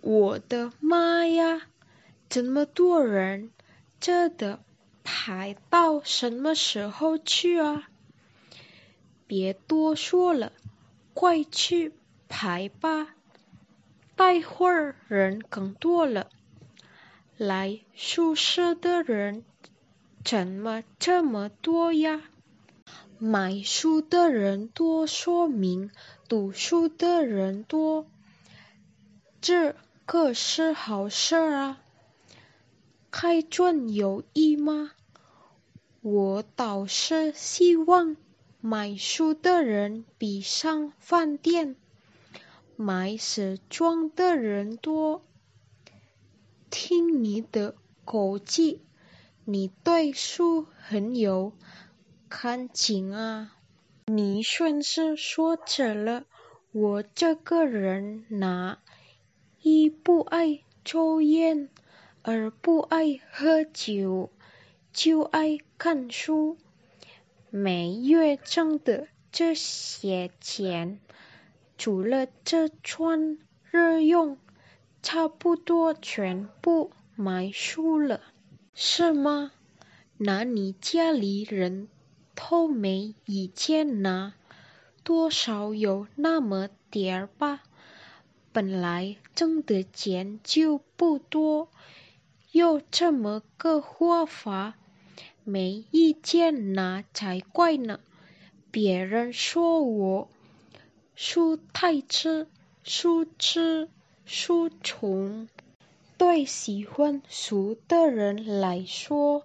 我的妈呀！这么多人，这得排到什么时候去啊？别多说了，快去排吧！待会儿人更多了。来宿舍的人怎么这么多呀？买书的人多，说明读书的人多。这可是好事啊！开卷有益吗？我倒是希望买书的人比上饭店买时装的人多。听你的口气，你对书很有感情啊！你算是说准了，我这个人哪一不爱抽烟，而不爱喝酒，就爱看书。每月挣的这些钱，除了这穿日用，差不多全部买书了，是吗？那你家里人都没意见呐？多少有那么点儿吧。本来挣的钱就不多，又这么个花法，没意见拿才怪呢。别人说我书太吃，书痴，书虫。对喜欢书的人来说，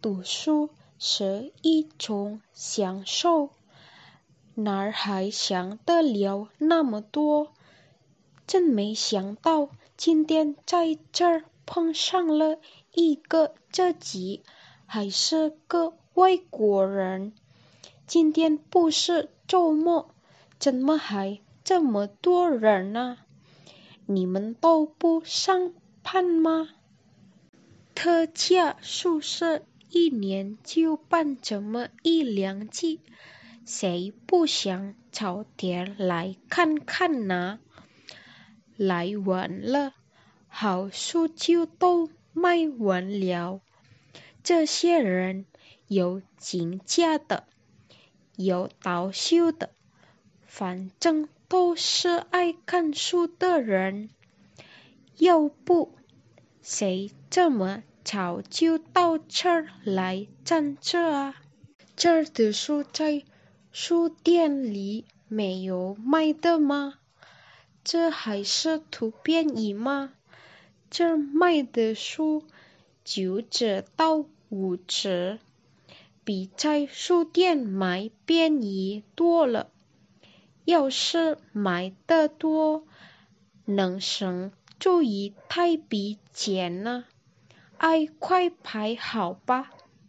读书是一种享受，哪还想得了那么多？真没想到今天在这儿碰上了一个自己还是个外国人。今天不是周末，怎么还这么多人呢？你们都不上班吗？特价宿舍一年就办这么一两季，谁不想早点来看看呢？来晚了，好书就都卖完了。这些人有请假的，有倒休的，反正都是爱看书的人。要不，谁这么早就到这儿来站着啊？这儿的书在书店里没有卖的吗？这还是图便宜吗？这卖的书九折到五折，比在书店买便宜多了。要是买的多，能省就一太笔钱呢。哎，快排好吧！